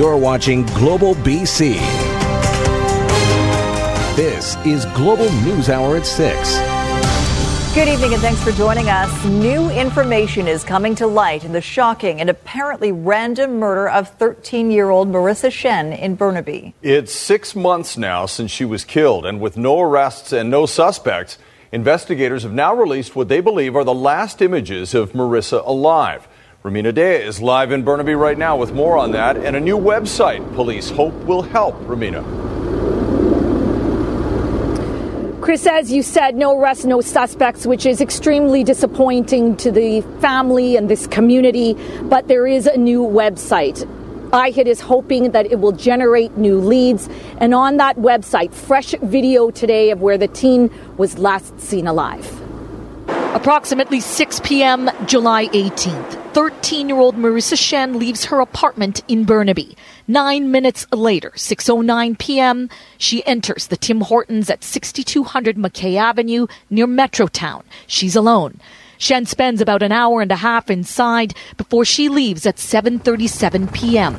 You're watching Global BC. This is Global News Hour at 6. Good evening and thanks for joining us. New information is coming to light in the shocking and apparently random murder of 13 year old Marissa Shen in Burnaby. It's six months now since she was killed, and with no arrests and no suspects, investigators have now released what they believe are the last images of Marissa alive. Rumina Daya is live in Burnaby right now with more on that and a new website police hope will help. Rumina. Chris, as you said, no arrests, no suspects, which is extremely disappointing to the family and this community. But there is a new website. IHIT is hoping that it will generate new leads. And on that website, fresh video today of where the teen was last seen alive. Approximately 6 p.m., July 18th. 13 year old Marissa Shen leaves her apartment in Burnaby. Nine minutes later, 6.09 p.m., she enters the Tim Hortons at 6200 McKay Avenue near Metrotown. She's alone. Shen spends about an hour and a half inside before she leaves at 7.37 p.m.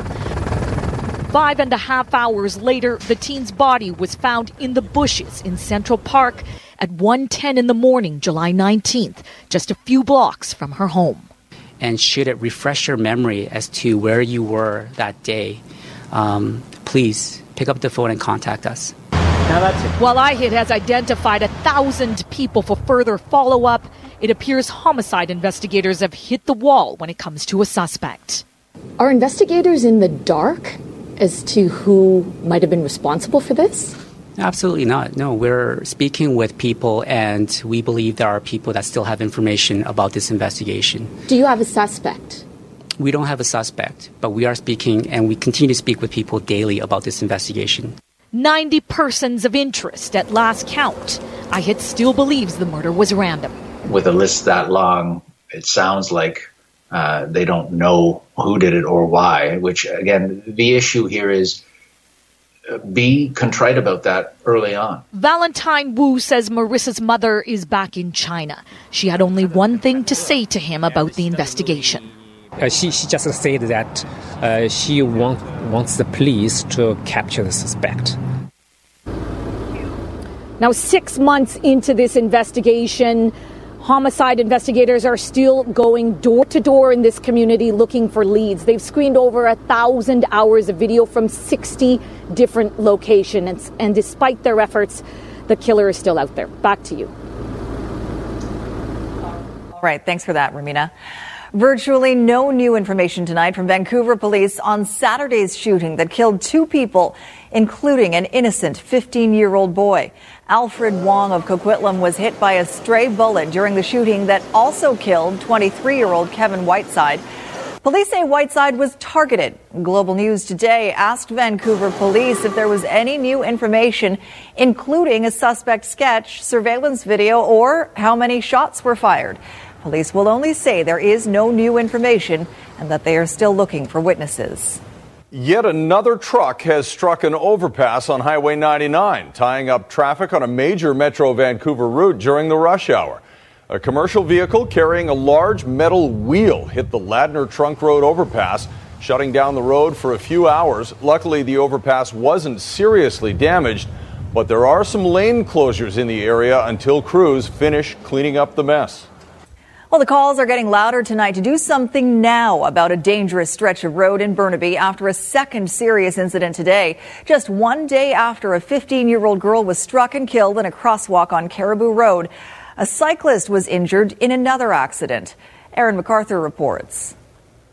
Five and a half hours later, the teen's body was found in the bushes in Central Park at 1.10 in the morning, July 19th, just a few blocks from her home and should it refresh your memory as to where you were that day, um, please pick up the phone and contact us. While IHIT has identified a thousand people for further follow up, it appears homicide investigators have hit the wall when it comes to a suspect. Are investigators in the dark as to who might have been responsible for this? Absolutely not. No, we're speaking with people, and we believe there are people that still have information about this investigation. Do you have a suspect? We don't have a suspect, but we are speaking, and we continue to speak with people daily about this investigation. 90 persons of interest at last count. IHIT still believes the murder was random. With a list that long, it sounds like uh, they don't know who did it or why, which, again, the issue here is be contrite about that early on. Valentine Wu says Marissa's mother is back in China. She had only one thing to say to him about the investigation. Uh, she, she just said that uh, she want, wants the police to capture the suspect. Now, six months into this investigation, Homicide investigators are still going door to door in this community looking for leads. They've screened over a thousand hours of video from 60 different locations. And despite their efforts, the killer is still out there. Back to you. All right. Thanks for that, Rumina. Virtually no new information tonight from Vancouver police on Saturday's shooting that killed two people, including an innocent 15 year old boy. Alfred Wong of Coquitlam was hit by a stray bullet during the shooting that also killed 23 year old Kevin Whiteside. Police say Whiteside was targeted. Global News Today asked Vancouver police if there was any new information, including a suspect sketch, surveillance video, or how many shots were fired. Police will only say there is no new information and that they are still looking for witnesses. Yet another truck has struck an overpass on Highway 99, tying up traffic on a major Metro Vancouver route during the rush hour. A commercial vehicle carrying a large metal wheel hit the Ladner Trunk Road overpass, shutting down the road for a few hours. Luckily, the overpass wasn't seriously damaged, but there are some lane closures in the area until crews finish cleaning up the mess. Well, the calls are getting louder tonight to do something now about a dangerous stretch of road in Burnaby after a second serious incident today. Just one day after a 15 year old girl was struck and killed in a crosswalk on Cariboo Road, a cyclist was injured in another accident. Aaron McArthur reports.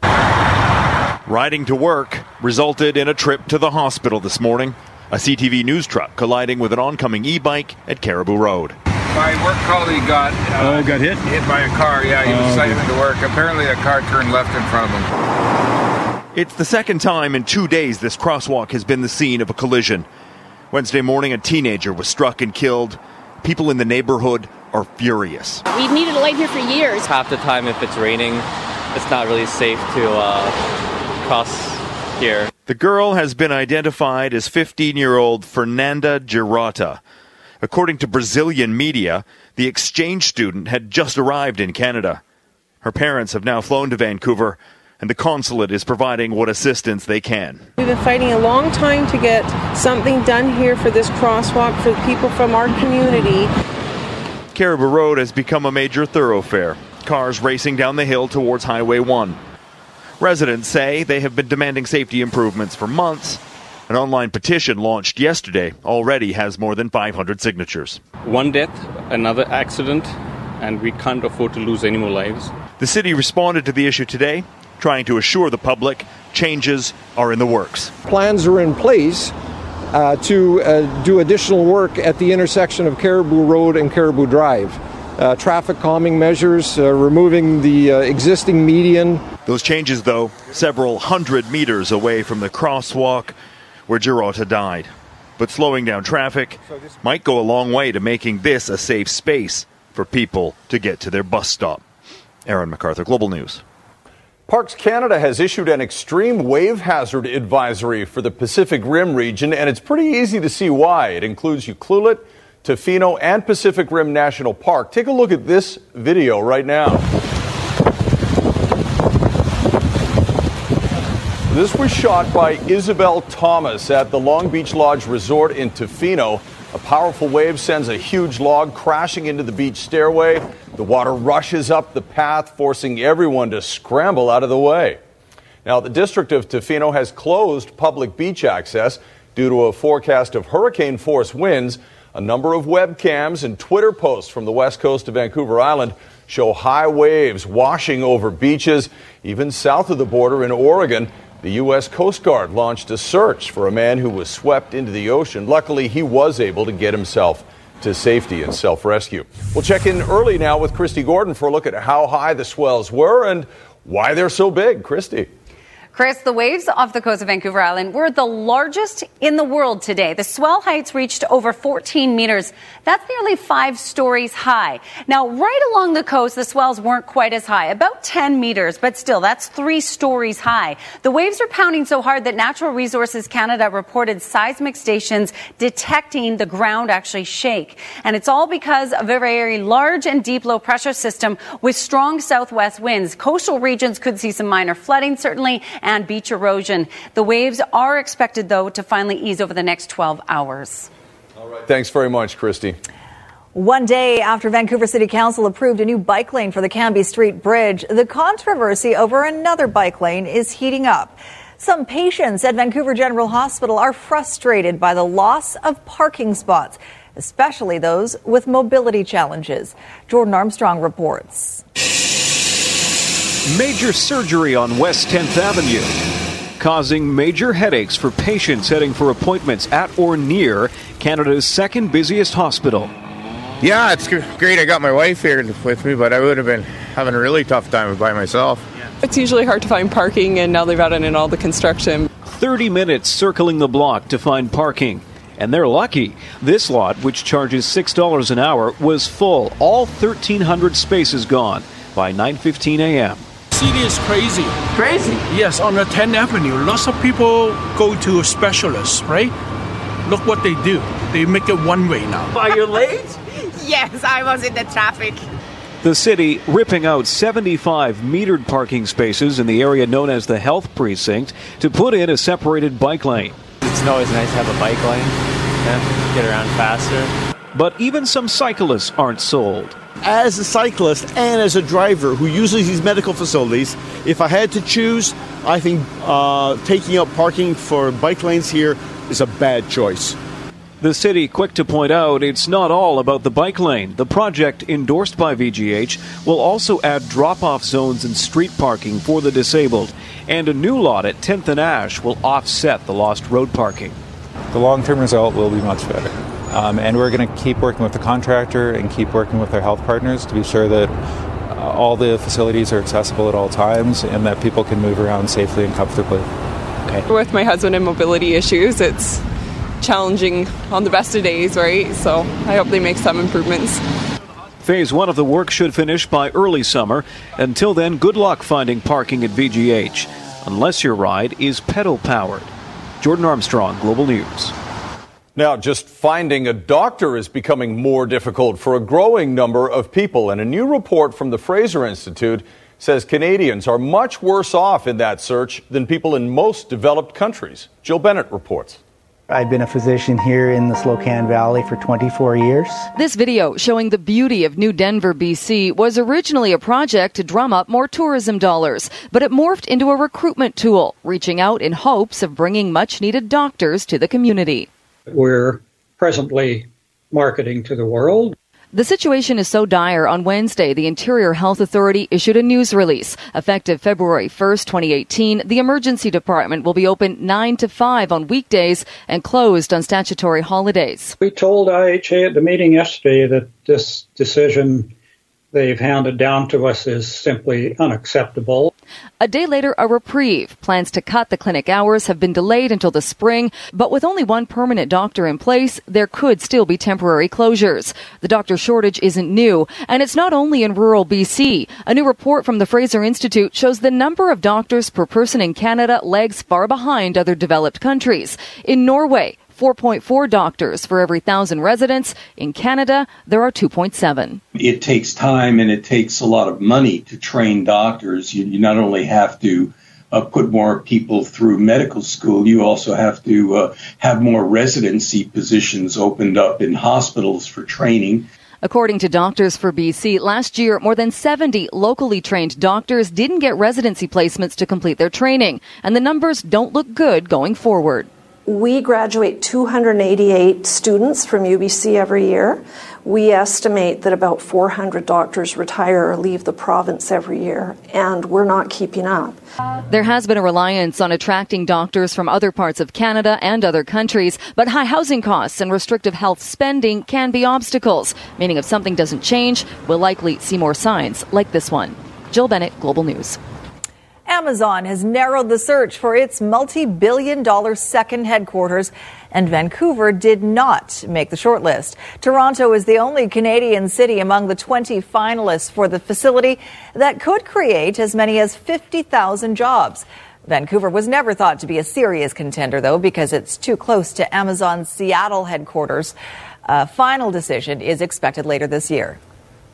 Riding to work resulted in a trip to the hospital this morning. A CTV news truck colliding with an oncoming e bike at Cariboo Road my work colleague got uh, oh got hit hit by a car. Yeah, he was oh, cycling okay. to work. Apparently, a car turned left in front of him. It's the second time in two days this crosswalk has been the scene of a collision. Wednesday morning, a teenager was struck and killed. People in the neighborhood are furious. We've needed a light here for years. Half the time, if it's raining, it's not really safe to uh, cross here. The girl has been identified as 15 year old Fernanda Girotto. According to Brazilian media, the exchange student had just arrived in Canada. Her parents have now flown to Vancouver. and the consulate is providing what assistance they can. We've been fighting a long time to get something done here for this crosswalk for people from our community. Cariboo Road has become a major thoroughfare, cars racing down the hill towards Highway 1. Residents say they have been demanding safety improvements for months. An online petition launched yesterday already has more than 500 signatures. One death, another accident, and we can't afford to lose any more lives. The city responded to the issue today, trying to assure the public changes are in the works. Plans are in place uh, to uh, do additional work at the intersection of Cariboo Road and Cariboo Drive. Uh, traffic calming measures, uh, removing the uh, existing median. Those changes, though, several hundred meters away from the crosswalk where Girotto died. But slowing down traffic might go a long way to making this a safe space for people to get to their bus stop. Aaron McArthur, Global News. Parks Canada has issued an extreme wave hazard advisory for the Pacific Rim region, and it's pretty easy to see why. It includes Ucluelet, Tofino, and Pacific Rim National Park. Take a look at this video right now. This was shot by Isabel Thomas at the Long Beach Lodge Resort in Tofino. A powerful wave sends a huge log crashing into the beach stairway. The water rushes up the path, forcing everyone to scramble out of the way. Now, the district of Tofino has closed public beach access due to a forecast of hurricane force winds. A number of webcams and Twitter posts from the west coast of Vancouver Island show high waves washing over beaches, even south of the border in Oregon. The U.S. Coast Guard launched a search for a man who was swept into the ocean. Luckily, he was able to get himself to safety and self rescue. We'll check in early now with Kristi Gordon for a look at how high the swells were and why they're so big. Kristi. Chris, the waves off the coast of Vancouver Island were the largest in the world today. The swell heights reached over 14 meters. That's nearly five stories high. Now, right along the coast, the swells weren't quite as high, about 10 meters, but still, that's three stories high. The waves are pounding so hard that Natural Resources Canada reported seismic stations detecting the ground actually shake. And it's all because of a very large and deep low pressure system with strong southwest winds. Coastal regions could see some minor flooding, certainly and beach erosion. The waves are expected, though, to finally ease over the next 12 hours. All right. Thanks very much, Kristi. One day after Vancouver City Council approved a new bike lane for the Cambie Street Bridge, the controversy over another bike lane is heating up. Some patients at Vancouver General Hospital are frustrated by the loss of parking spots, especially those with mobility challenges. Jordan Armstrong reports. Major surgery on West 10th Avenue, causing major headaches for patients heading for appointments at or near Canada's second busiest hospital. Yeah, it's great. I got my wife here with me, but I would have been having a really tough time by myself. It's usually hard to find parking, and now they've added in all the construction. 30 minutes circling the block to find parking. And they're lucky. This lot, which charges $6 an hour, was full. All 1,300 spaces gone by 9:15 a.m. City is crazy. Crazy? Yes, on the 10th Avenue, lots of people go to specialists, right? Look what they do. They make it one way now. Are you late? yes, I was in the traffic. The city ripping out 75 metered parking spaces in the area known as the Health Precinct to put in a separated bike lane. It's always nice to have a bike lane, yeah, get around faster. But even some cyclists aren't sold. As a cyclist and as a driver who uses these medical facilities, if I had to choose, I think uh, taking up parking for bike lanes here is a bad choice. The city quick to point out it's not all about the bike lane. The project endorsed by VGH will also add drop off zones and street parking for the disabled, and a new lot at 10th and Ash will offset the lost road parking. The long term result will be much better. Um, and we're going to keep working with the contractor and keep working with our health partners to be sure that uh, all the facilities are accessible at all times and that people can move around safely and comfortably. Okay. With my husband and mobility issues, it's challenging on the best of days, right? So I hope they make some improvements. Phase one of the work should finish by early summer. Until then, good luck finding parking at VGH, unless your ride is pedal powered. Jordan Armstrong, Global News. Now, just finding a doctor is becoming more difficult for a growing number of people, and a new report from the Fraser Institute says Canadians are much worse off in that search than people in most developed countries. Jill Bennett reports. I've been a physician here in the Slocan Valley for 24 years. This video showing the beauty of New Denver, BC was originally a project to drum up more tourism dollars, but it morphed into a recruitment tool, reaching out in hopes of bringing much needed doctors to the community. We're presently marketing to the world. The situation is so dire on Wednesday, the Interior Health Authority issued a news release. Effective February 1st, 2018, the emergency department will be open 9 to 5 on weekdays and closed on statutory holidays. We told IHA at the meeting yesterday that this decision they've handed down to us is simply unacceptable. A day later, a reprieve. Plans to cut the clinic hours have been delayed until the spring, but with only one permanent doctor in place, there could still be temporary closures. The doctor shortage isn't new, and it's not only in rural BC. A new report from the Fraser Institute shows the number of doctors per person in Canada lags far behind other developed countries. In Norway, 4.4 doctors for every thousand residents. In Canada, there are 2.7. It takes time and it takes a lot of money to train doctors. You, you not only have to uh, put more people through medical school, you also have to uh, have more residency positions opened up in hospitals for training. According to Doctors for BC, last year more than 70 locally trained doctors didn't get residency placements to complete their training, and the numbers don't look good going forward. We graduate 288 students from UBC every year. We estimate that about 400 doctors retire or leave the province every year, and we're not keeping up. There has been a reliance on attracting doctors from other parts of Canada and other countries, but high housing costs and restrictive health spending can be obstacles, meaning if something doesn't change, we'll likely see more signs like this one. Jill Bennett, Global News. Amazon has narrowed the search for its multi billion dollar second headquarters, and Vancouver did not make the shortlist. Toronto is the only Canadian city among the 20 finalists for the facility that could create as many as 50,000 jobs. Vancouver was never thought to be a serious contender, though, because it's too close to Amazon's Seattle headquarters. A final decision is expected later this year.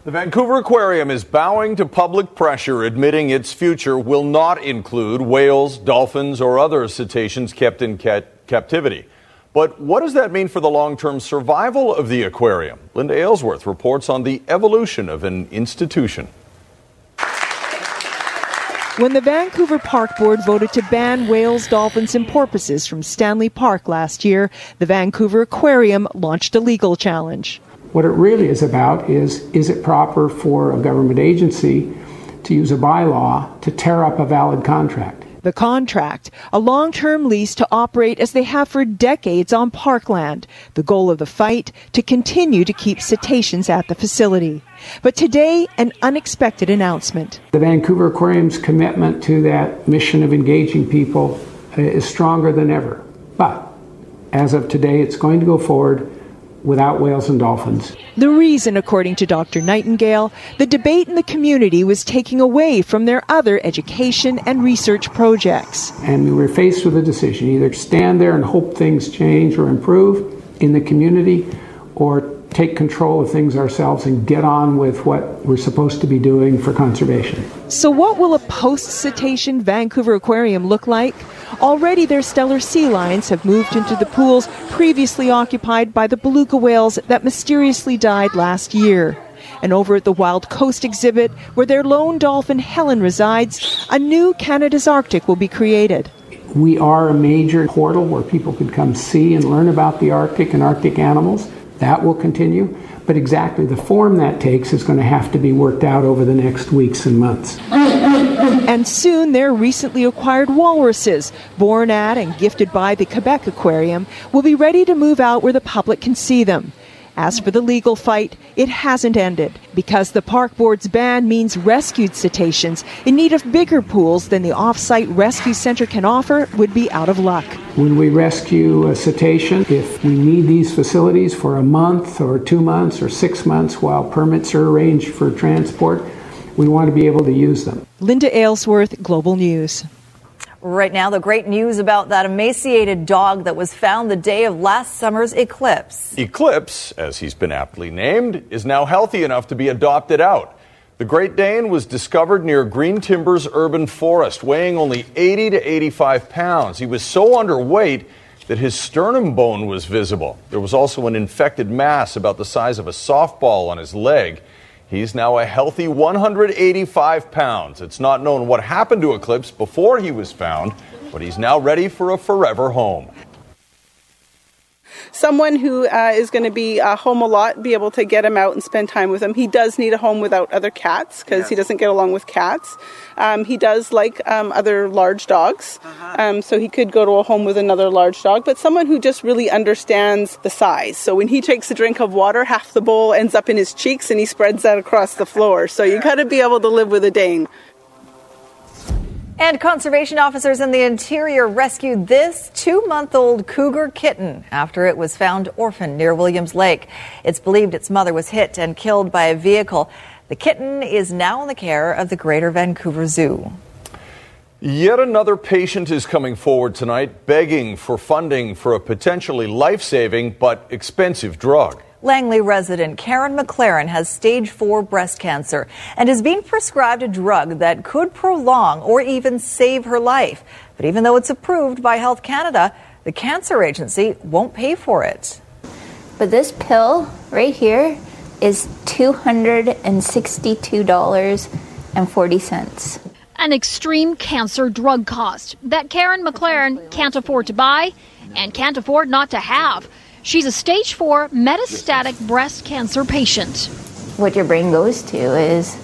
The Vancouver Aquarium is bowing to public pressure, admitting its future will not include whales, dolphins, or other cetaceans kept in captivity. But what does that mean for the long term survival of the aquarium? Linda Aylesworth reports on the evolution of an institution. When the Vancouver Park Board voted to ban whales, dolphins, and porpoises from Stanley Park last year, the Vancouver Aquarium launched a legal challenge. What it really is about is is it proper for a government agency to use a bylaw to tear up a valid contract? The contract, a long term lease to operate as they have for decades on parkland. The goal of the fight, to continue to keep cetaceans at the facility. But today, an unexpected announcement. The Vancouver Aquarium's commitment to that mission of engaging people uh, is stronger than ever. But as of today, it's going to go forward without whales and dolphins. The reason, according to Dr. Nightingale, the debate in the community was taking away from their other education and research projects. And we were faced with a decision either stand there and hope things change or improve in the community, or take control of things ourselves and get on with what we're supposed to be doing for conservation. So, what will a post cetacean Vancouver aquarium look like? Already, their stellar sea lions have moved into the pools previously occupied by the beluga whales that mysteriously died last year. And over at the Wild Coast exhibit, where their lone dolphin Helen resides, a new Canada's Arctic will be created. We are a major portal where people can come see and learn about the Arctic and Arctic animals. That will continue, but exactly the form that takes is going to have to be worked out over the next weeks and months. And soon their recently acquired walruses, born at and gifted by the Quebec Aquarium, will be ready to move out where the public can see them. As for the legal fight, it hasn't ended because the park board's ban means rescued cetaceans in need of bigger pools than the off-site rescue center can offer would be out of luck. When we rescue a cetacean, if we need these facilities for a month or two months or six months while permits are arranged for transport, we want to be able to use them. Linda Aylesworth, Global News. Right now, the great news about that emaciated dog that was found the day of last summer's eclipse. Eclipse, as he's been aptly named, is now healthy enough to be adopted out. The Great Dane was discovered near Green Timbers Urban Forest, weighing only 80 to 85 pounds. He was so underweight that his sternum bone was visible. There was also an infected mass about the size of a softball on his leg. He's now a healthy 185 pounds. It's not known what happened to Eclipse before he was found, but he's now ready for a forever home someone who uh, is going to be uh, home a lot, be able to get him out and spend time with him. He does need a home without other cats because he doesn't get along with cats. Um, he does like um, other large dogs, uh-huh. um, so he could go to a home with another large dog, but someone who just really understands the size. So when he takes a drink of water, half the bowl ends up in his cheeks and he spreads that across the floor. So you got to be able to live with a Dane. And conservation officers in the interior rescued this two month old cougar kitten after it was found orphaned near Williams Lake. It's believed its mother was hit and killed by a vehicle. The kitten is now in the care of the Greater Vancouver Zoo. Yet another patient is coming forward tonight begging for funding for a potentially life saving but expensive drug. Langley resident Karen McLaren has stage four breast cancer and is being prescribed a drug that could prolong or even save her life. But even though it's approved by Health Canada, the cancer agency won't pay for it. But this pill right here is $262.40. An extreme cancer drug cost that Karen McLaren can't afford to buy and can't afford not to have. She's a stage four metastatic breast cancer patient. What your brain goes to is,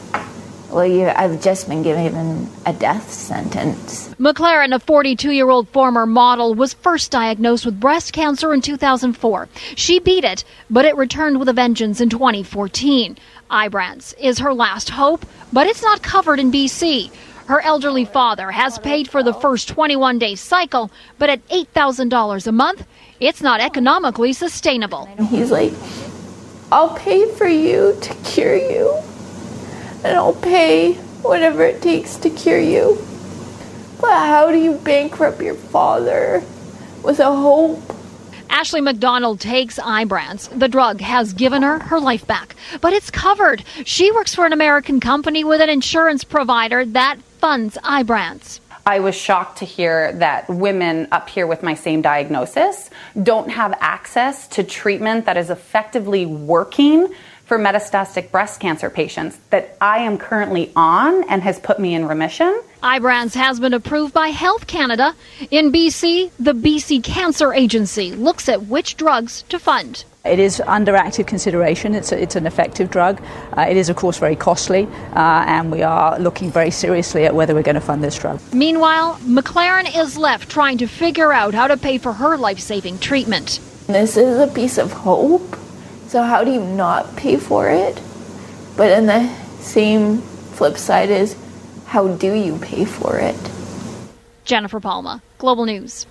well, you, I've just been given a death sentence. McLaren, a 42 year old former model, was first diagnosed with breast cancer in 2004. She beat it, but it returned with a vengeance in 2014. Ibrance is her last hope, but it's not covered in BC. Her elderly father has paid for the first 21 day cycle, but at $8,000 a month, it's not economically sustainable. He's like, I'll pay for you to cure you, and I'll pay whatever it takes to cure you. But how do you bankrupt your father with a hope? Ashley McDonald takes Ibrance. The drug has given her her life back, but it's covered. She works for an American company with an insurance provider that funds Ibrance. I was shocked to hear that women up here with my same diagnosis don't have access to treatment that is effectively working for metastatic breast cancer patients that I am currently on and has put me in remission. Ibrance has been approved by Health Canada. In BC, the BC Cancer Agency looks at which drugs to fund. It is under active consideration. It's, a, it's an effective drug. Uh, it is, of course, very costly, uh, and we are looking very seriously at whether we're going to fund this drug. Meanwhile, McLaren is left trying to figure out how to pay for her life saving treatment. This is a piece of hope. So, how do you not pay for it? But in the same flip side is, how do you pay for it? Jennifer Palma, Global News.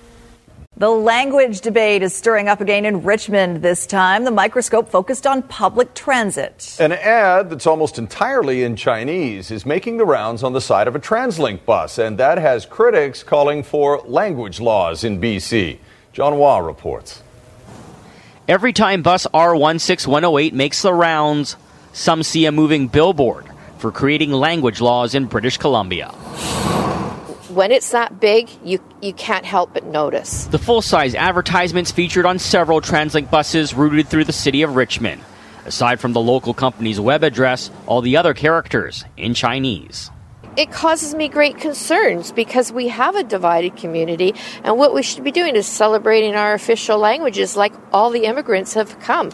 The language debate is stirring up again in Richmond this time. The microscope focused on public transit. An ad that's almost entirely in Chinese is making the rounds on the side of a TransLink bus, and that has critics calling for language laws in BC. John Hua reports. Every time bus R16108 makes the rounds, some see a moving billboard for creating language laws in British Columbia when it's that big, you you can't help but notice. The full-size advertisements featured on several TransLink buses routed through the city of Richmond. Aside from the local company's web address, all the other characters in Chinese. It causes me great concerns because we have a divided community, and what we should be doing is celebrating our official languages like all the immigrants have come.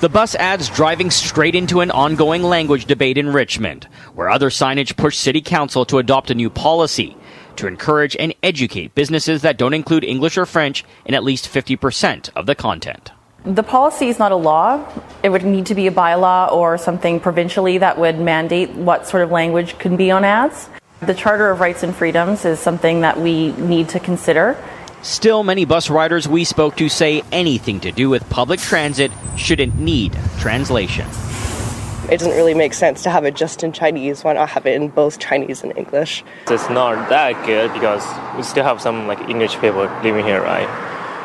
The bus ads driving straight into an ongoing language debate in Richmond, where other signage pushed City Council to adopt a new policy to encourage and educate businesses that don't include English or French in at least 50% of the content. The policy is not a law. It would need to be a bylaw or something provincially that would mandate what sort of language can be on ads. The Charter of Rights and Freedoms is something that we need to consider. Still, many bus riders we spoke to say anything to do with public transit shouldn't need translation it doesn't really make sense to have it just in Chinese. Why not have it in both Chinese and English? It's not that good because we still have some like English people living here, right?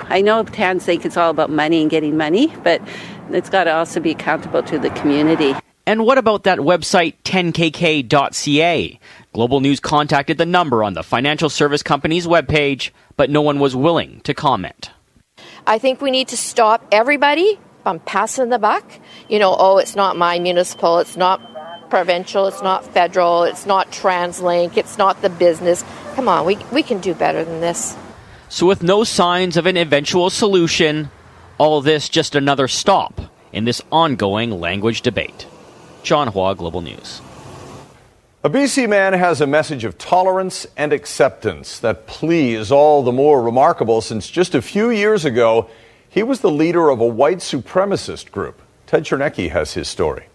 I know TransLink it's all about money and getting money, but it's got to also be accountable to the community. And what about that website 10kk.ca? Global News contacted the number on the financial service company's webpage, but no one was willing to comment. I think we need to stop everybody from passing the buck. You know, oh, it's not my municipal, it's not provincial, it's not federal, it's not TransLink, it's not the business. Come on, we, we can do better than this. So, with no signs of an eventual solution, all this just another stop in this ongoing language debate. John Hua, Global News. A BC man has a message of tolerance and acceptance. That plea is all the more remarkable since just a few years ago, he was the leader of a white supremacist group. Ted Chernecki has his story.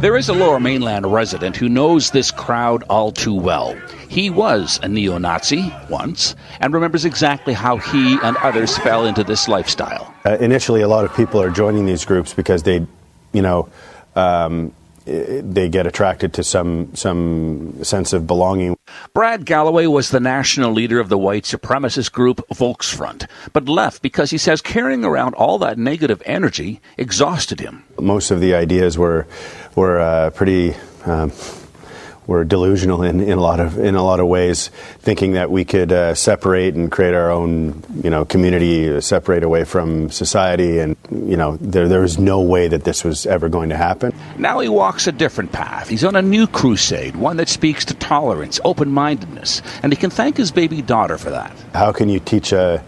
There is a lower mainland resident who knows this crowd all too well. He was a neo Nazi once and remembers exactly how he and others fell into this lifestyle. Uh, initially, a lot of people are joining these groups because they, you know, um, they get attracted to some some sense of belonging. Brad Galloway was the national leader of the white supremacist group Volksfront, but left because he says carrying around all that negative energy exhausted him. Most of the ideas were were uh, pretty. Um, we're delusional in, in a lot of in a lot of ways, thinking that we could uh, separate and create our own you know community, separate away from society, and you know there there was no way that this was ever going to happen. Now he walks a different path. He's on a new crusade, one that speaks to tolerance, open mindedness, and he can thank his baby daughter for that. How can you teach a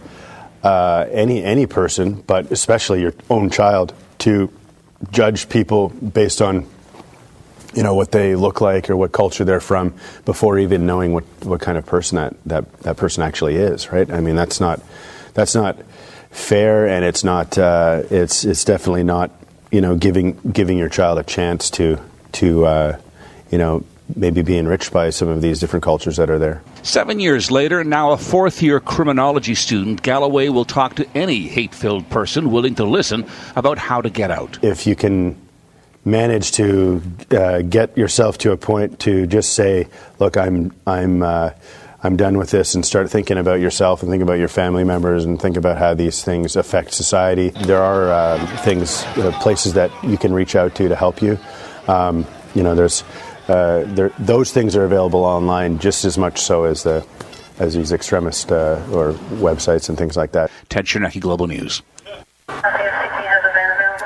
uh, any any person, but especially your own child, to judge people based on you know what they look like or what culture they're from before even knowing what, what kind of person that, that, that person actually is right i mean that's not that's not fair and it's not uh, it's it's definitely not you know giving giving your child a chance to to uh, you know maybe be enriched by some of these different cultures that are there Seven years later, now a fourth year criminology student, Galloway will talk to any hate filled person willing to listen about how to get out. if you can manage to uh, get yourself to a point to just say, "Look, I'm I'm uh, I'm done with this," and start thinking about yourself and think about your family members and think about how these things affect society. There are uh, things, uh, places that you can reach out to to help you. Um, you know, there's uh, there, those things are available online just as much so as the as these extremist uh, or websites and things like that. Ted Chernecki, Global News.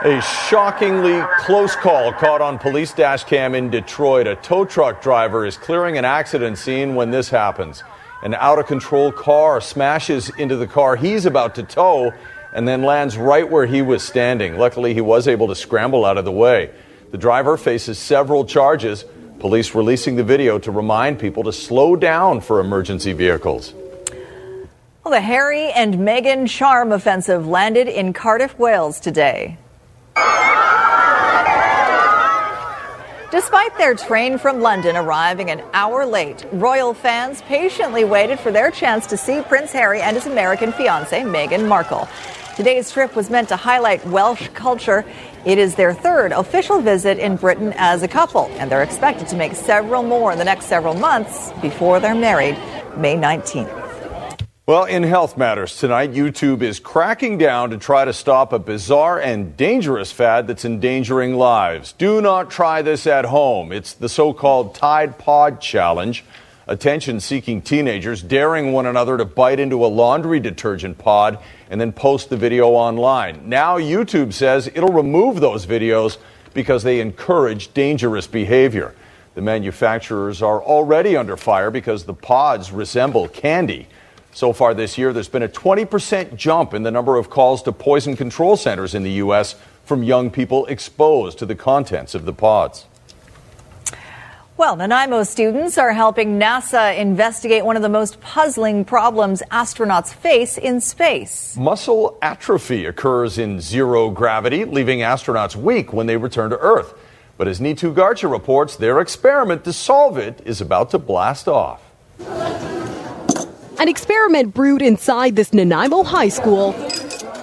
A shockingly close call caught on police dash cam in Detroit. A tow truck driver is clearing an accident scene when this happens. An out of control car smashes into the car he's about to tow and then lands right where he was standing. Luckily, he was able to scramble out of the way. The driver faces several charges. Police releasing the video to remind people to slow down for emergency vehicles. Well, the Harry and Meghan charm offensive landed in Cardiff, Wales today. Despite their train from London arriving an hour late, royal fans patiently waited for their chance to see Prince Harry and his American fiancee, Meghan Markle. Today's trip was meant to highlight Welsh culture. It is their third official visit in Britain as a couple, and they're expected to make several more in the next several months before they're married May 19th. Well, in health matters tonight, YouTube is cracking down to try to stop a bizarre and dangerous fad that's endangering lives. Do not try this at home. It's the so called Tide Pod Challenge. Attention seeking teenagers daring one another to bite into a laundry detergent pod and then post the video online. Now, YouTube says it'll remove those videos because they encourage dangerous behavior. The manufacturers are already under fire because the pods resemble candy. So far this year, there's been a 20% jump in the number of calls to poison control centers in the U.S. from young people exposed to the contents of the pods. Well, Nanaimo students are helping NASA investigate one of the most puzzling problems astronauts face in space. Muscle atrophy occurs in zero gravity, leaving astronauts weak when they return to Earth. But as Neetu Garcha reports, their experiment to solve it is about to blast off. An experiment brewed inside this Nanaimo high school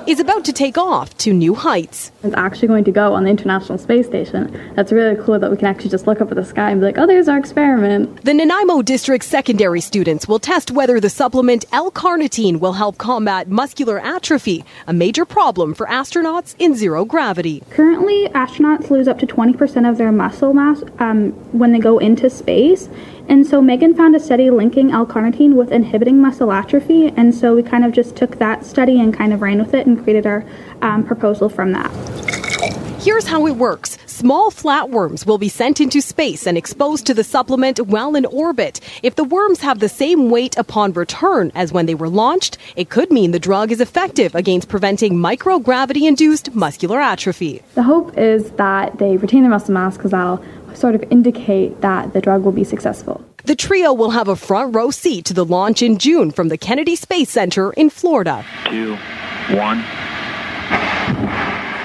is about to take off to new heights. It's actually going to go on the International Space Station. That's really cool that we can actually just look up at the sky and be like, oh, there's our experiment. The Nanaimo District secondary students will test whether the supplement L-carnitine will help combat muscular atrophy, a major problem for astronauts in zero gravity. Currently, astronauts lose up to 20% of their muscle mass um, when they go into space. And so Megan found a study linking L-carnitine with inhibiting muscle atrophy, and so we kind of just took that study and kind of ran with it and created our um, proposal from that. Here's how it works. Small flatworms will be sent into space and exposed to the supplement while in orbit. If the worms have the same weight upon return as when they were launched, it could mean the drug is effective against preventing microgravity induced muscular atrophy. The hope is that they retain their muscle mass because that'll sort of indicate that the drug will be successful. The trio will have a front row seat to the launch in June from the Kennedy Space Center in Florida. Two, one.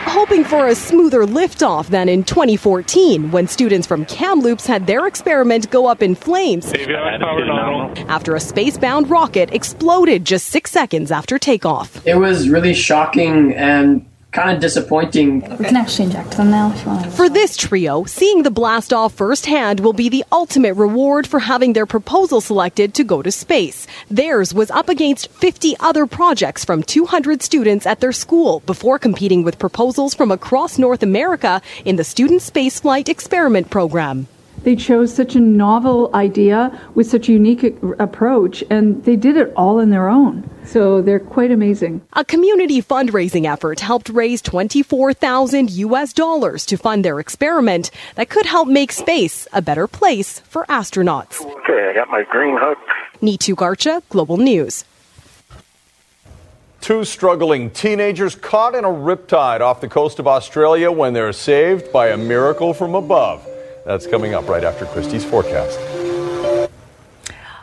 Hoping for a smoother liftoff than in 2014 when students from Kamloops had their experiment go up in flames after a spacebound rocket exploded just six seconds after takeoff. It was really shocking and kind of disappointing. We can actually inject them now if you want. For this trio, seeing the blast off firsthand will be the ultimate reward for having their proposal selected to go to space. Theirs was up against 50 other projects from 200 students at their school before competing with proposals from across North America in the Student Spaceflight Experiment Program. They chose such a novel idea with such a unique approach, and they did it all on their own. So they're quite amazing. A community fundraising effort helped raise 24,000 US dollars to fund their experiment that could help make space a better place for astronauts. Okay, I got my green hook. Neetu Garcha, Global News. Two struggling teenagers caught in a riptide off the coast of Australia when they're saved by a miracle from above. That's coming up right after Kristi's forecast.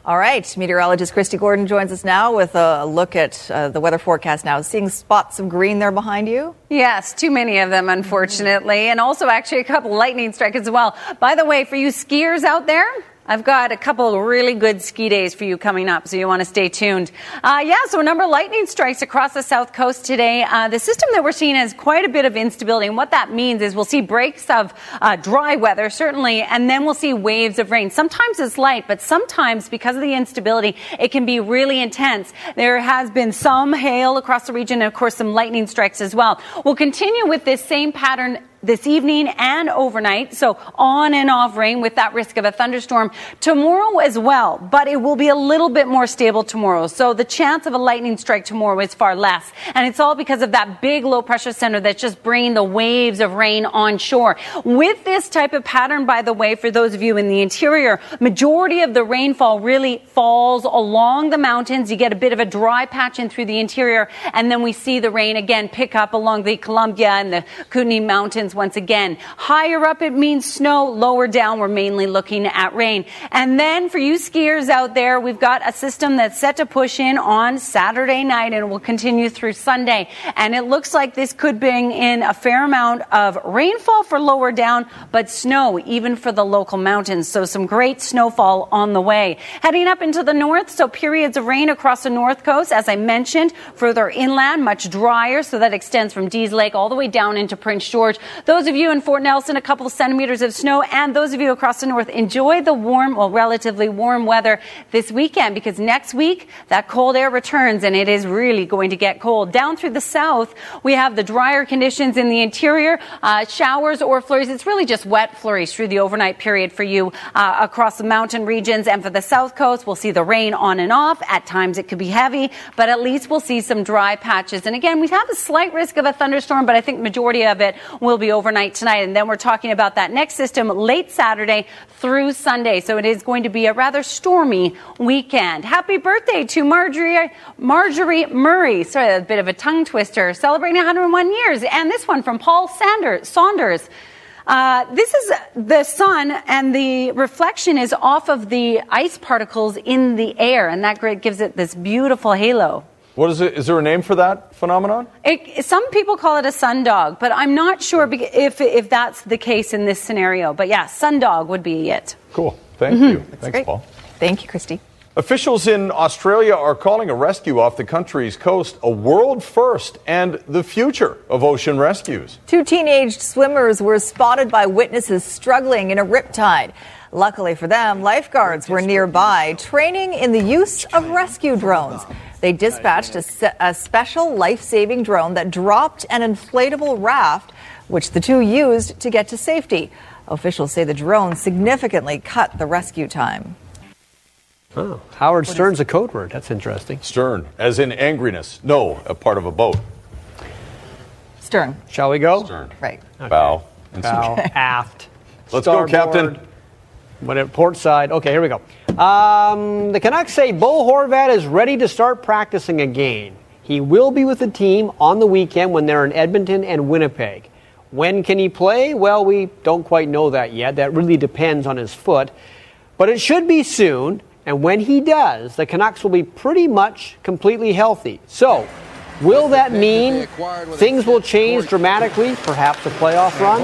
All right, meteorologist Kristi Gordon joins us now with a look at uh, the weather forecast now. Seeing spots of green there behind you? Yes, too many of them, unfortunately, and also actually a couple lightning strikes as well. By the way, for you skiers out there, I've got a couple really good ski days for you coming up, so you want to stay tuned. Uh, yeah, so a number of lightning strikes across the south coast today. Uh, the system that we're seeing has quite a bit of instability, and what that means is we'll see breaks of uh, dry weather, certainly, and then we'll see waves of rain. Sometimes it's light, but sometimes, because of the instability, it can be really intense. There has been some hail across the region, and of course, some lightning strikes as well. We'll continue with this same pattern this evening and overnight. So on and off rain with that risk of a thunderstorm tomorrow as well, but it will be a little bit more stable tomorrow. So the chance of a lightning strike tomorrow is far less. And it's all because of that big low pressure center that's just bringing the waves of rain onshore. With this type of pattern, by the way, for those of you in the interior, majority of the rainfall really falls along the mountains. You get a bit of a dry patch in through the interior, and then we see the rain again pick up along the Columbia and the Kootenay Mountains once again. Higher up, it means snow. Lower down, we're mainly looking at rain. And then for you skiers out there, we've got a system that's set to push in on Saturday night and will continue through Sunday. And it looks like this could bring in a fair amount of rainfall for lower down, but snow even for the local mountains. So some great snowfall on the way. Heading up into the north, so periods of rain across the north coast, as I mentioned, further inland, much drier, so that extends from Dease Lake all the way down into Prince George. Those of you in Fort Nelson, a couple centimeters of snow, and those of you across the north, enjoy the warm, well, relatively warm weather this weekend because next week that cold air returns and it is really going to get cold. Down through the south, we have the drier conditions in the interior, uh, showers or flurries. It's really just wet flurries through the overnight period for you uh, across the mountain regions. And for the south coast, we'll see the rain on and off. At times it could be heavy, but at least we'll see some dry patches. And again, we have a slight risk of a thunderstorm, but I think majority of it will be overnight tonight. And then we're talking about that next system late Saturday through Sunday. So it is going to be a rather stormy weekend. Happy birthday to Marjorie, Marjorie Murray. Sorry, a bit of a tongue twister. Celebrating 101 years. And this one from Paul Sanders, Saunders. Uh, this is the sun, and the reflection is off of the ice particles in the air, and that gives it this beautiful halo. What is it? Is there a name for that phenomenon? It, some people call it a sundog, but I'm not sure if, if that's the case in this scenario. But yeah, sundog would be it. Cool. Thank Mhm. you. That's Thanks, great. Paul. Thank you, Kristi. Officials in Australia are calling a rescue off the country's coast a world first and the future of ocean rescues. Two teenage swimmers were spotted by witnesses struggling in a riptide. Luckily for them, lifeguards were nearby, training in the use of rescue drones. They dispatched a, se- a special life saving drone that dropped an inflatable raft, which the two used to get to safety. Officials say the drone significantly cut the rescue time. Oh, Howard Stern's a code word. That's interesting. Stern, as in angriness. No, a part of a boat. Stern. Shall we go? Stern. Right. Bow. and Bow, stern. aft. Let's go, Captain. Whatever, port side. Okay, here we go. Um, the Canucks say Bo Horvat is ready to start practicing again. He will be with the team on the weekend when they're in Edmonton and Winnipeg. When can he play? Well, we don't quite know that yet. That really depends on his foot. But it should be soon, and when he does, the Canucks will be pretty much completely healthy. So, will that mean things will change dramatically? Perhaps a playoff run?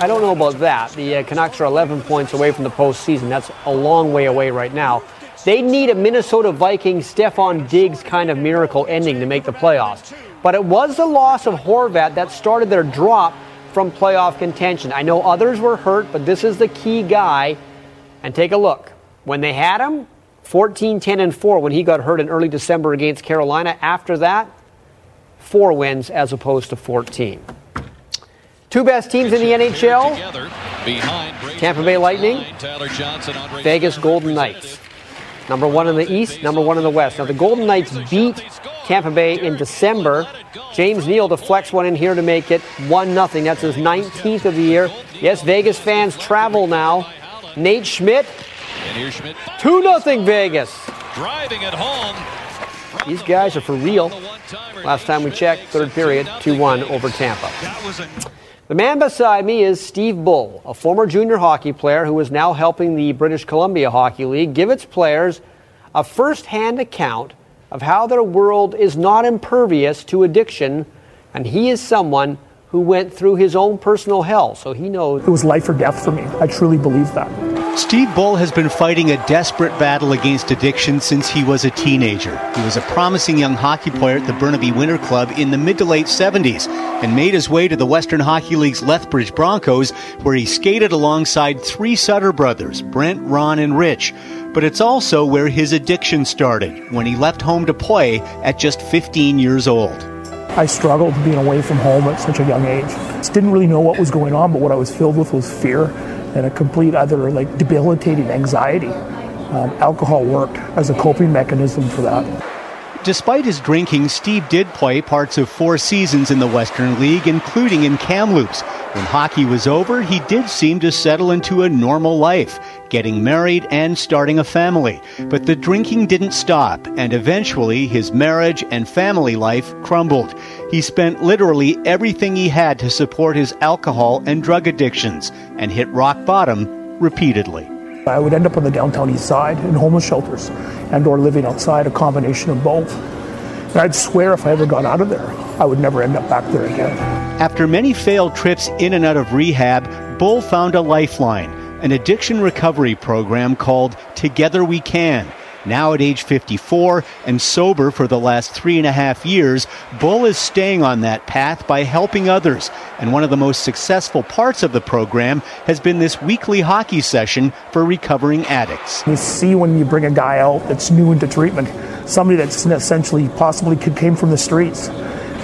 I don't know about that. The uh, Canucks are 11 points away from the postseason. That's a long way away right now. They need a Minnesota Vikings Stefon Diggs kind of miracle ending to make the playoffs. But it was the loss of Horvat that started their drop from playoff contention. I know others were hurt, but this is the key guy. And take a look. When they had him, 14, 10, and 4 when he got hurt in early December against Carolina. After that, four wins as opposed to 14. Two best teams in the NHL Tampa Bay Lightning, Vegas Golden Knights. Number one in the East, number one in the West. Now, the Golden Knights beat Tampa Bay in December. James Neal deflects one in here to make it 1 0. That's his 19th of the year. Yes, Vegas fans travel now. Nate Schmidt, 2 0 Vegas. Driving at home. These guys are for real. Last time we checked, third period, 2 1 over Tampa. The man beside me is Steve Bull, a former junior hockey player who is now helping the British Columbia Hockey League give its players a first hand account of how their world is not impervious to addiction, and he is someone who went through his own personal hell, so he knows. It was life or death for me. I truly believe that. Steve Bull has been fighting a desperate battle against addiction since he was a teenager. He was a promising young hockey player at the Burnaby Winter Club in the mid to late 70s and made his way to the Western Hockey League's Lethbridge Broncos, where he skated alongside three Sutter brothers, Brent, Ron, and Rich. But it's also where his addiction started when he left home to play at just 15 years old. I struggled being away from home at such a young age. Just didn't really know what was going on, but what I was filled with was fear and a complete other like debilitating anxiety. Um, alcohol worked as a coping mechanism for that. Despite his drinking, Steve did play parts of four seasons in the Western League, including in Kamloops. When hockey was over, he did seem to settle into a normal life, getting married and starting a family. But the drinking didn't stop, and eventually his marriage and family life crumbled. He spent literally everything he had to support his alcohol and drug addictions, and hit rock bottom repeatedly. I would end up on the downtown east side in homeless shelters and or living outside, a combination of both. And I'd swear if I ever got out of there, I would never end up back there again. After many failed trips in and out of rehab, Bull found a lifeline, an addiction recovery program called Together We Can. Now at age 54 and sober for the last three and a half years, Bull is staying on that path by helping others. And one of the most successful parts of the program has been this weekly hockey session for recovering addicts. You see when you bring a guy out that's new into treatment, somebody that's essentially possibly came from the streets,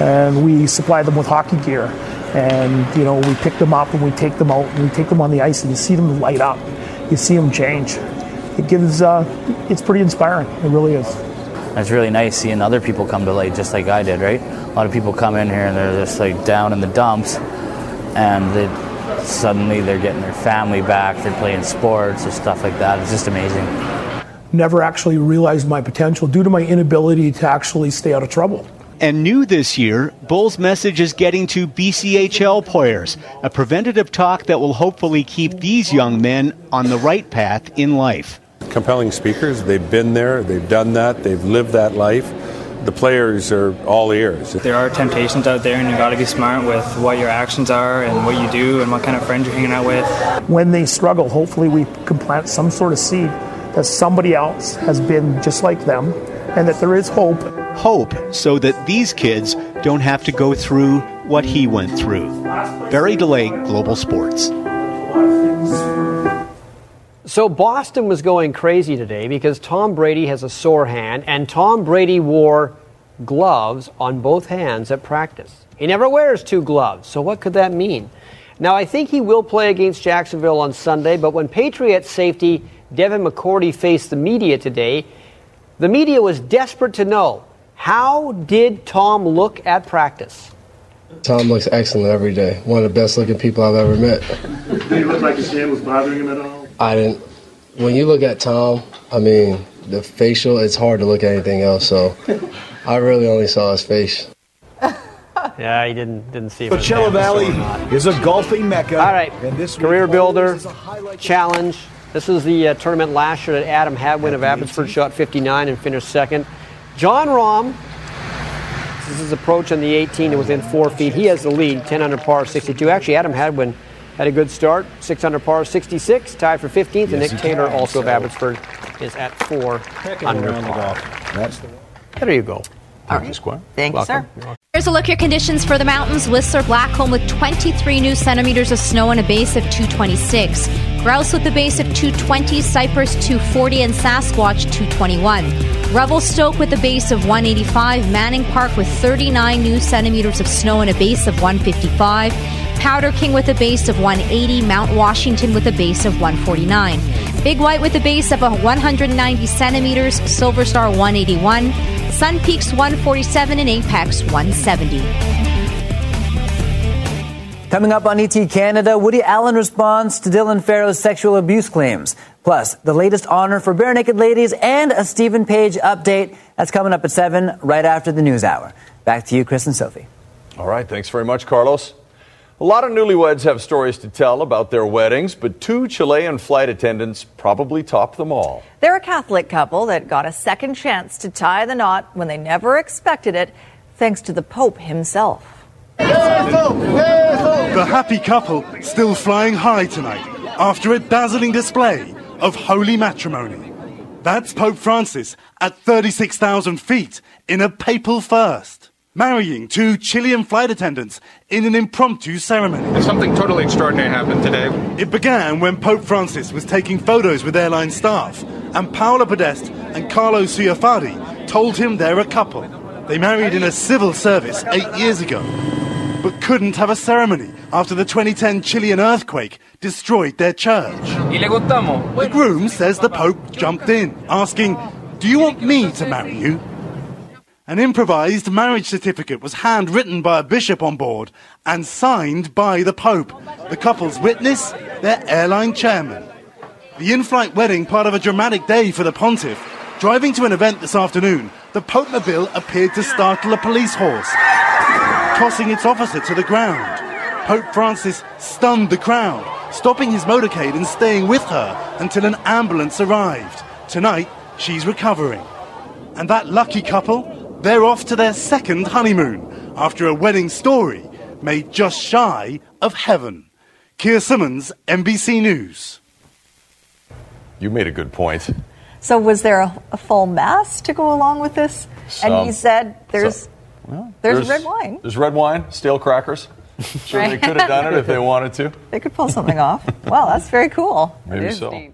and we supply them with hockey gear, and you know we pick them up and we take them out and we take them on the ice and you see them light up, you see them change. It gives, uh, it's pretty inspiring. It really is. It's really nice seeing other people come to light just like I did, right? A lot of people come in here and they're just like down in the dumps, and they, suddenly they're getting their family back, they're playing sports or stuff like that. It's just amazing. Never actually realized my potential due to my inability to actually stay out of trouble. And new this year, Bull's message is getting to BCHL players, a preventative talk that will hopefully keep these young men on the right path in life. Compelling speakers, they've been there, they've done that, they've lived that life. The players are all ears. There are temptations out there, and you've got to be smart with what your actions are and what you do and what kind of friends you're hanging out with. When they struggle, hopefully we can plant some sort of seed that somebody else has been just like them and that there is hope. Hope so that these kids don't have to go through what he went through. Barry DeLay, Global Sports. So Boston was going crazy today because Tom Brady has a sore hand, and Tom Brady wore gloves on both hands at practice. He never wears two gloves, so what could that mean? Now, I think he will play against Jacksonville on Sunday, but when Patriots safety Devin McCourty faced the media today, the media was desperate to know how did Tom look at practice? Tom looks excellent every day. One of the best looking people I've ever met. Did he look like his hand was bothering him at all? I didn't. When you look at Tom, I mean, the facial, it's hard to look at anything else. So I really only saw his face. Yeah, he didn't didn't see it. Coachella Valley is a golfing mecca. All right, and this CareerBuilder is a highlight challenge. This is the uh, tournament last year that Adam Hadwin of Abbotsford shot 59 and finished second. Jon Rahm, this is his approach on the 18 to within four feet. He has the lead, 10 under par, 62. Actually, Adam Hadwin had a good start, 6 under par, 66, tied for 15th. and Nick Taylor, can. also of Abbotsford, is at 4 under around the par. golf. That's the There you go. Thank you, Squire. Thank you, sir. Here's a look at conditions for the mountains. Whistler Blackcomb with 23 new centimeters of snow and a base of 226. Grouse with a base of 220, Cypress 240, and Sasquatch 221. Revelstoke with a base of 185, Manning Park with 39 new centimeters of snow and a base of 155. Powder King with a base of 180, Mount Washington with a base of 149. Big White with a base of 190 centimeters, Silver Star 181, Sun Peaks 147, and Apex 170. Coming up on ET Canada, Woody Allen responds to Dylan Farrow's sexual abuse claims. Plus, the latest honor for Barenaked Ladies and a Steven Page update. That's coming up at 7 right after the news hour. Back to you, Chris and Sophie. All right, thanks very much, Carlos. A lot of newlyweds have stories to tell about their weddings, but two Chilean flight attendants probably top them all. They're a Catholic couple that got a second chance to tie the knot when they never expected it, thanks to the Pope himself. The happy couple still flying high tonight after a dazzling display of holy matrimony. That's Pope Francis at 36,000 feet in a papal first, marrying two Chilean flight attendants in an impromptu ceremony. Something totally extraordinary happened today. It began when Pope Francis was taking photos with airline staff, and Paola Podest and Carlo Ciuffardi told him they're a couple. They married in a civil service eight years ago, but couldn't have a ceremony after the 2010 Chilean earthquake destroyed their church. The groom says the Pope jumped in, asking, Do you want me to marry you? An improvised marriage certificate was handwritten by a bishop on board and signed by the Pope. The couple's witness, their airline chairman. The in flight wedding, part of a dramatic day for the pontiff. Driving to an event this afternoon, the Pope Mobile appeared to startle a police horse, tossing its officer to the ground. Pope Francis stunned the crowd, stopping his motorcade and staying with her until an ambulance arrived. Tonight, she's recovering. And that lucky couple, they're off to their second honeymoon after a wedding story made just shy of heaven. Keir Simmons, NBC News. You made a good point. So, was there a, a full mass to go along with this? and he said there's Some. Said, "There's, there's, red wine. There's red wine, stale crackers. Sure, they could have done it if they wanted to. They could pull something off. Wow, that's very cool. Maybe so. neat.